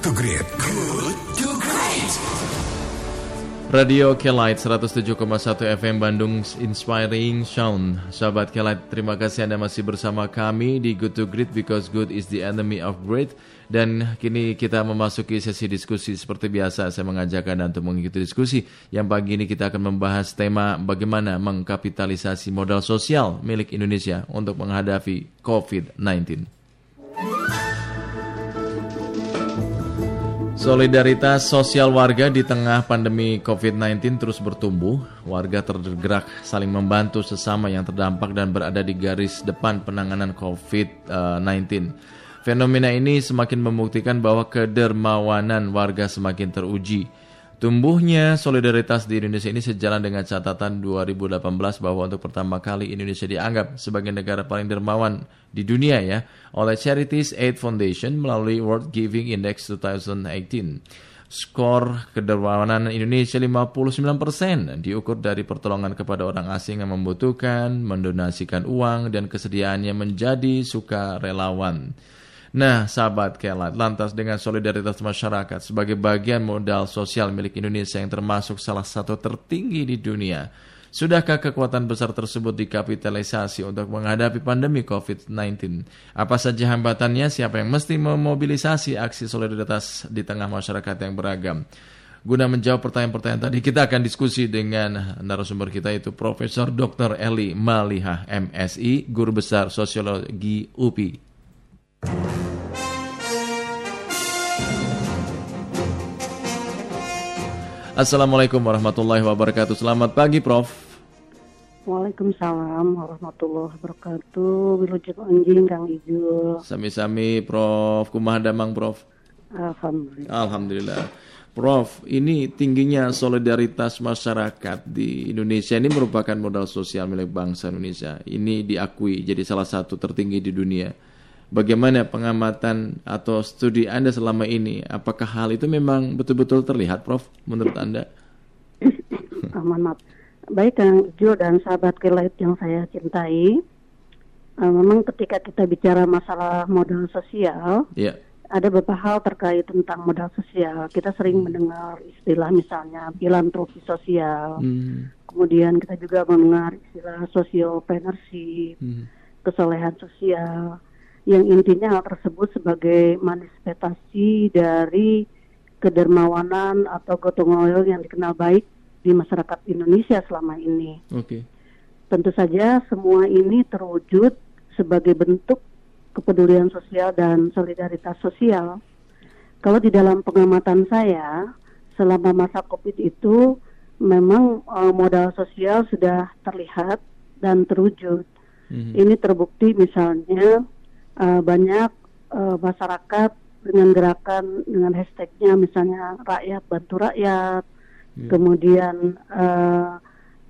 to Great. Good to Great. Radio Kelight 107,1 FM Bandung Inspiring Sound. Sahabat Kelight, terima kasih Anda masih bersama kami di Good to Great Because good is the enemy of great. Dan kini kita memasuki sesi diskusi. Seperti biasa saya mengajak Anda untuk mengikuti diskusi. Yang pagi ini kita akan membahas tema Bagaimana mengkapitalisasi modal sosial milik Indonesia Untuk menghadapi COVID-19 Solidaritas sosial warga di tengah pandemi COVID-19 terus bertumbuh. Warga tergerak saling membantu sesama yang terdampak dan berada di garis depan penanganan COVID-19. Fenomena ini semakin membuktikan bahwa kedermawanan warga semakin teruji. Tumbuhnya solidaritas di Indonesia ini sejalan dengan catatan 2018 bahwa untuk pertama kali Indonesia dianggap sebagai negara paling dermawan di dunia ya oleh Charities Aid Foundation melalui World Giving Index 2018. Skor kedermawanan Indonesia 59% diukur dari pertolongan kepada orang asing yang membutuhkan, mendonasikan uang dan kesediaannya menjadi sukarelawan. Nah, sahabat Kelat, lantas dengan solidaritas masyarakat sebagai bagian modal sosial milik Indonesia yang termasuk salah satu tertinggi di dunia, Sudahkah kekuatan besar tersebut dikapitalisasi untuk menghadapi pandemi COVID-19? Apa saja hambatannya? Siapa yang mesti memobilisasi aksi solidaritas di tengah masyarakat yang beragam? Guna menjawab pertanyaan-pertanyaan tadi, kita akan diskusi dengan narasumber kita itu Profesor Dr. Eli Malihah, MSI, Guru Besar Sosiologi UPI. Assalamualaikum warahmatullahi wabarakatuh. Selamat pagi, Prof. Waalaikumsalam warahmatullahi wabarakatuh. Wilujeng anjing Kang Ijo. Sami-sami, Prof. Kumaha damang, Prof? Alhamdulillah. Alhamdulillah. Prof, ini tingginya solidaritas masyarakat di Indonesia ini merupakan modal sosial milik bangsa Indonesia. Ini diakui jadi salah satu tertinggi di dunia. Bagaimana pengamatan atau studi Anda selama ini? Apakah hal itu memang betul-betul terlihat, Prof, menurut Anda? Aman, maaf. Baik, Kang Jo dan sahabat Kilat yang saya cintai, uh, memang ketika kita bicara masalah modal sosial, yeah. ada beberapa hal terkait tentang modal sosial. Kita sering Hmm. mendengar istilah misalnya filantropi sosial, Hmm. kemudian kita juga mendengar istilah sosiopreneurship, Hmm. kesolehan sosial yang intinya hal tersebut sebagai manifestasi dari kedermawanan atau gotong royong yang dikenal baik di masyarakat Indonesia selama ini. Oke. Tentu saja semua ini terwujud sebagai bentuk kepedulian sosial dan solidaritas sosial. Kalau di dalam pengamatan saya selama masa Covid itu memang eh, modal sosial sudah terlihat dan terwujud. Hmm. Ini terbukti misalnya eh, banyak eh, masyarakat dengan gerakan dengan hashtagnya misalnya rakyat bantu rakyat, Ya. kemudian eh,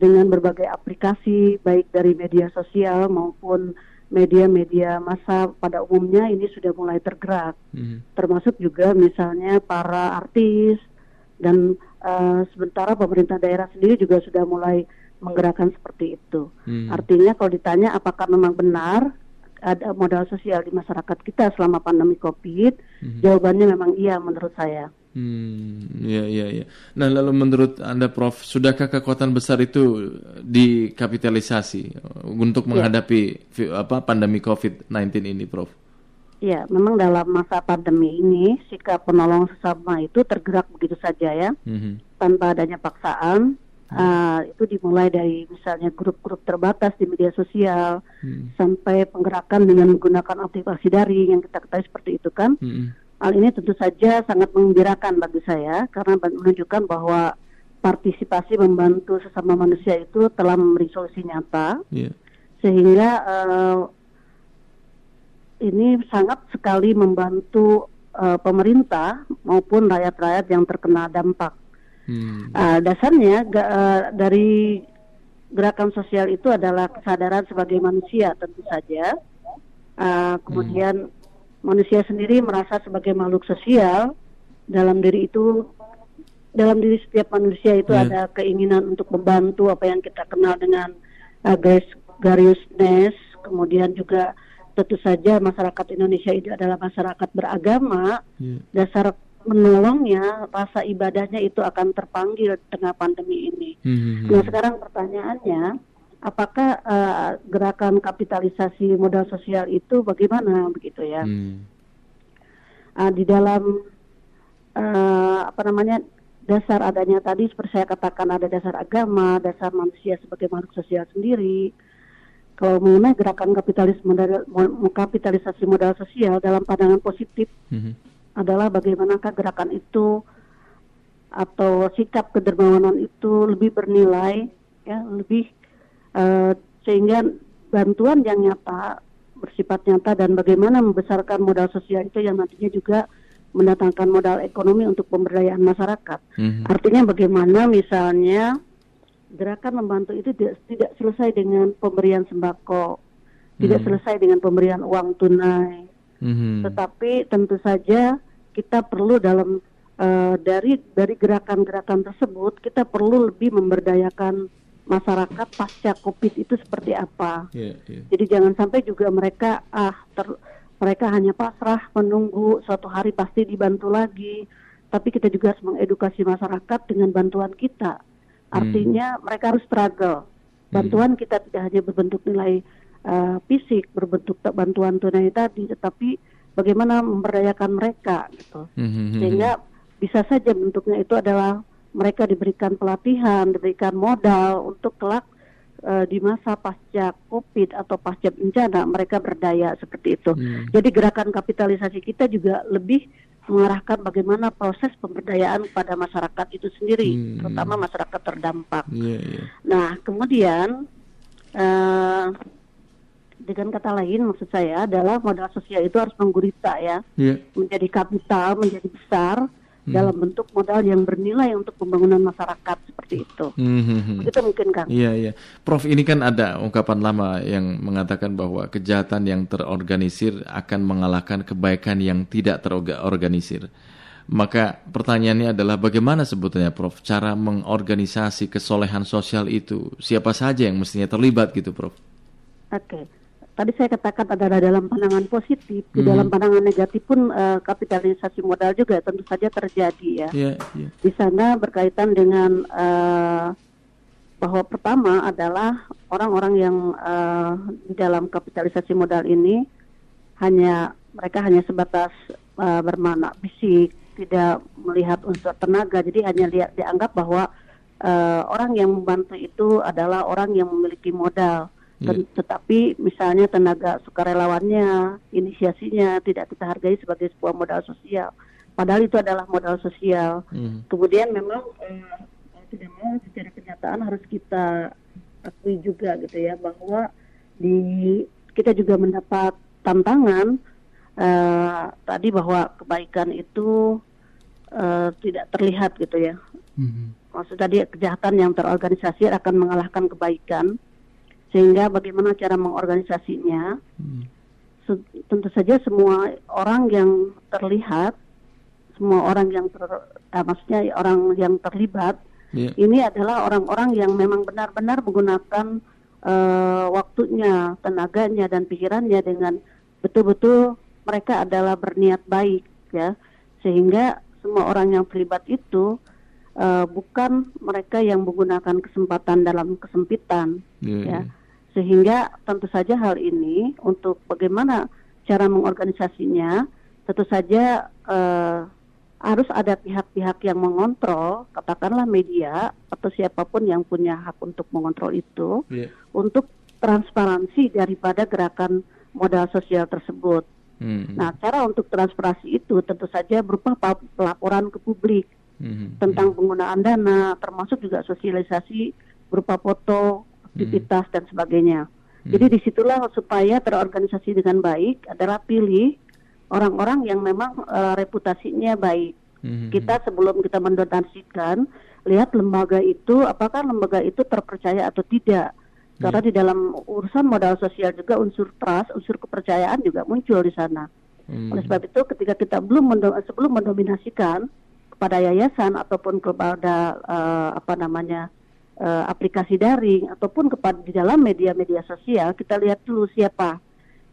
dengan berbagai aplikasi baik dari media sosial maupun media-media massa pada umumnya ini sudah mulai tergerak, Hmm. termasuk juga misalnya para artis dan eh, sementara pemerintah daerah sendiri juga sudah mulai menggerakkan seperti itu. Hmm. Artinya kalau ditanya apakah memang benar ada modal sosial di masyarakat kita selama pandemi Covid, Mhm. jawabannya memang iya menurut saya. Hmm, ya, ya, ya. Nah, lalu menurut Anda, Prof, sudahkah kekuatan besar itu dikapitalisasi untuk Ya. menghadapi vi- apa pandemi COVID-19 ini, Prof? Ya, memang dalam masa pandemi ini sikap penolong sesama itu tergerak begitu saja ya, Mhm. tanpa adanya paksaan. Ah, itu dimulai dari misalnya grup-grup terbatas di media sosial Hmm. sampai penggerakan dengan menggunakan aplikasi daring yang kita ketahui seperti itu kan. Mhm. Hal ini tentu saja sangat mengembirakan bagi saya karena menunjukkan bahwa partisipasi membantu sesama manusia itu telah memberi solusi nyata Ya. sehingga eh, ini sangat sekali membantu eh, pemerintah maupun rakyat-rakyat yang terkena dampak. Hmm. Eh, dasarnya ga- eh, dari gerakan sosial itu adalah kesadaran sebagai manusia tentu saja. Eh, kemudian manusia sendiri merasa sebagai makhluk sosial dalam diri itu dalam diri setiap manusia itu Ya. ada keinginan untuk membantu apa yang kita kenal dengan uh, gregariousness kemudian juga tentu saja masyarakat Indonesia itu adalah masyarakat beragama Ya. dasar menolongnya, rasa ibadahnya itu akan terpanggil tengah pandemi ini. Hmm. Nah sekarang pertanyaannya, apakah eh, gerakan kapitalisasi modal sosial itu bagaimana begitu ya? Hmm. Ah, di dalam eh, apa namanya dasar adanya tadi seperti saya katakan ada dasar agama, dasar manusia sebagai makhluk sosial sendiri. Kalau mengenai gerakan kapitalis modal, mo- kapitalisasi modal sosial dalam pandangan positif Hmm. Adalah bagaimanakah gerakan itu atau sikap kedermawanan itu lebih bernilai ya lebih eh, sehingga bantuan yang nyata bersifat nyata dan bagaimana membesarkan modal sosial itu yang nantinya juga mendatangkan modal ekonomi untuk pemberdayaan masyarakat. Hmm. Artinya bagaimana misalnya gerakan membantu itu tidak, tidak selesai dengan pemberian sembako, tidak Hmm. selesai dengan pemberian uang tunai, Hmm. tetapi tentu saja kita perlu dalam eh, dari dari gerakan-gerakan tersebut kita perlu lebih memberdayakan masyarakat pasca Covid itu seperti apa. Iya, iya. Jadi jangan sampai juga mereka ah ter- mereka hanya pasrah menunggu suatu hari pasti dibantu lagi. Tapi kita juga harus mengedukasi masyarakat dengan bantuan kita. Artinya mereka harus struggle. Bantuan kita tidak hanya berbentuk nilai eh, fisik, berbentuk bantuan tunai tadi, tetapi bagaimana memberdayakan mereka gitu. Hmm. Sehingga bisa saja bentuknya itu adalah mereka diberikan pelatihan, diberikan modal untuk kelak eh, di masa pasca Covid atau pasca bencana mereka berdaya seperti itu. Hmm. Jadi gerakan kapitalisasi kita juga lebih mengarahkan bagaimana proses pemberdayaan pada masyarakat itu sendiri, Hmm. terutama masyarakat terdampak. Iya, iya. Nah, kemudian eh, dengan kata lain maksud saya adalah modal sosial itu harus menggurita ya Iya. menjadi kapital, menjadi besar dalam bentuk modal yang bernilai untuk pembangunan masyarakat seperti itu. Hmm. Begitu mungkin Kang. Iya, iya. Prof, ini kan ada ungkapan lama yang mengatakan bahwa kejahatan yang terorganisir akan mengalahkan kebaikan yang tidak terorganisir. Maka pertanyaannya adalah bagaimana sebetulnya Prof cara mengorganisasi kesolehan sosial itu? Siapa saja yang mestinya terlibat gitu, Prof? Oke. Tadi saya katakan adalah dalam pandangan positif, di Hmm. dalam pandangan negatif pun eh, kapitalisasi modal juga tentu saja terjadi ya. Iya, iya. Di sana berkaitan dengan eh, bahwa pertama adalah orang-orang yang eh, di dalam kapitalisasi modal ini hanya mereka hanya sebatas eh, bermakna fisik, tidak melihat unsur tenaga, jadi hanya lihat dianggap bahwa eh, orang yang membantu itu adalah orang yang memiliki modal. Ten- Tetapi misalnya tenaga sukarelawannya, inisiasinya tidak kita hargai sebagai sebuah modal sosial. Padahal itu adalah modal sosial. Hmm. Kemudian memang eh, mau tidak mau secara kenyataan harus kita akui juga gitu ya bahwa di kita juga mendapat tantangan eh, tadi bahwa kebaikan itu eh, tidak terlihat gitu ya. Hmm. Maksud tadi kejahatan yang terorganisasi akan mengalahkan kebaikan sehingga bagaimana cara mengorganisasinya Hmm. tentu saja semua orang yang terlihat semua orang yang ter, eh, maksudnya orang yang terlibat Iya. ini adalah orang-orang yang memang benar-benar menggunakan eh, waktunya, tenaganya dan pikirannya dengan betul-betul mereka adalah berniat baik ya. Sehingga semua orang yang terlibat itu eh, bukan mereka yang menggunakan kesempatan dalam kesempitan Iya, ya. Sehingga tentu saja hal ini untuk bagaimana cara mengorganisasinya tentu saja eh, harus ada pihak-pihak yang mengontrol, katakanlah media atau siapa pun yang punya hak untuk mengontrol itu Iya. untuk transparansi daripada gerakan modal sosial tersebut. Hmm. Nah, cara untuk transparansi itu tentu saja berupa pa- pelaporan ke publik Hmm. tentang penggunaan dana, termasuk juga sosialisasi berupa foto, aktivitas dan sebagainya. Jadi di situlah supaya terorganisasi dengan baik adalah pilih orang-orang yang memang eh, reputasinya baik. Hmm. Kita sebelum kita mendonasikan, lihat lembaga itu apakah lembaga itu terpercaya atau tidak. Karena di dalam urusan modal sosial juga unsur trust, unsur kepercayaan juga muncul di sana. Hmm. Oleh sebab itu ketika kita belum mendo- sebelum mendominasikan kepada yayasan ataupun kepada eh, apa namanya eh, aplikasi daring ataupun kepada di dalam media-media sosial kita lihat dulu siapa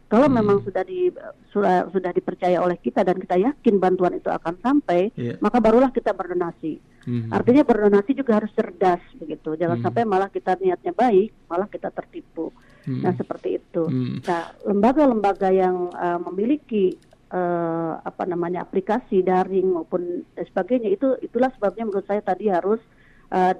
Kalau memang sudah di sudah sudah dipercaya oleh kita dan kita yakin bantuan itu akan sampai, Iya. maka barulah kita berdonasi. Mhm. Artinya berdonasi juga harus cerdas begitu. Jangan Mhm. sampai malah kita niatnya baik, malah kita tertipu. Mhm. Nah, seperti itu. Mhm. Nah, lembaga-lembaga yang uh, memiliki uh, apa namanya aplikasi daring maupun sebagainya itu itulah sebabnya menurut saya tadi harus uh,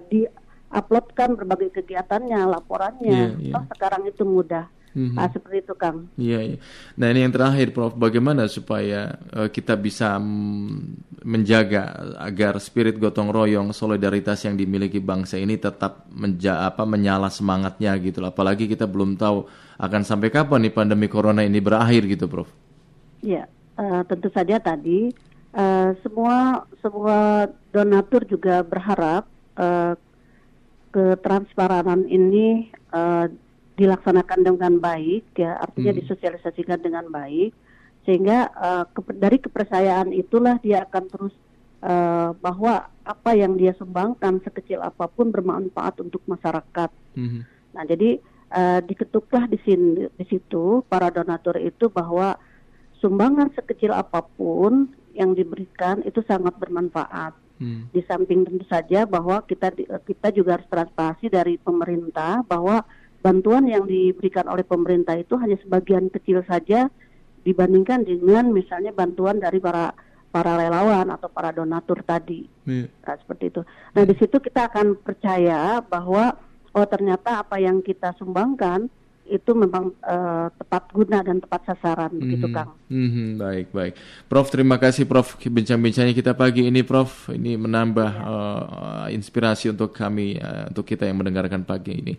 di-uploadkan berbagai kegiatannya, laporannya. Iya, iya. Toh sekarang itu mudah. Mhm. Ah, seperti itu, Kang. Iya, iya. Nah ini yang terakhir, Prof. Bagaimana supaya eh, kita bisa mm, menjaga agar spirit gotong royong, solidaritas yang dimiliki bangsa ini tetap menja apa menyala semangatnya gitu. Apalagi kita belum tahu akan sampai kapan nih pandemi corona ini berakhir gitu, Prof. Ya, eh, tentu saja tadi eh, semua semua donatur juga berharap eh, ketransparanan ini eh, dilaksanakan dengan baik, ya artinya Hmm. disosialisasikan dengan baik, sehingga eh, ke- dari kepercayaan itulah dia akan terus eh, bahwa apa yang dia sumbangkan sekecil apa pun bermanfaat untuk masyarakat. Mhm. Nah, jadi eh, diketuklah di sini di situ para donatur itu bahwa sumbangan sekecil apa pun yang diberikan itu sangat bermanfaat. Hmm. Di samping tentu saja bahwa kita eh, kita juga harus transparansi dari pemerintah bahwa bantuan yang diberikan oleh pemerintah itu hanya sebagian kecil saja dibandingkan dengan misalnya bantuan dari para para relawan atau para donatur tadi. Iya. Nah, seperti itu. Nah, di situ kita akan percaya bahwa oh ternyata apa yang kita sumbangkan itu memang eh, tepat guna dan tepat sasaran begitu, Mhm. Kang. Mhm, baik baik, Prof. Terima kasih, Prof. Bincang-bincangnya kita pagi ini, Prof. Ini menambah inspirasi untuk kami, eh, untuk kita yang mendengarkan pagi ini.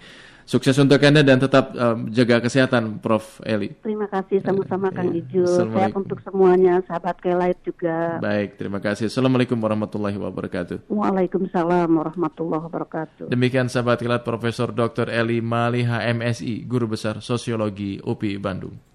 Sukses untuk anda dan tetap eh, jaga kesehatan, Prof. Eli. Terima kasih sama-sama Kang iya. Ijul. Sehat Assalamualaikum. untuk semuanya, sahabat Kelight juga. Baik, terima kasih. Assalamualaikum warahmatullahi wabarakatuh. Waalaikumsalam warahmatullahi wabarakatuh. Demikian sahabat kilat Profesor Dr. Eli Maliha MSI, Guru Besar Sosiologi UPI Bandung.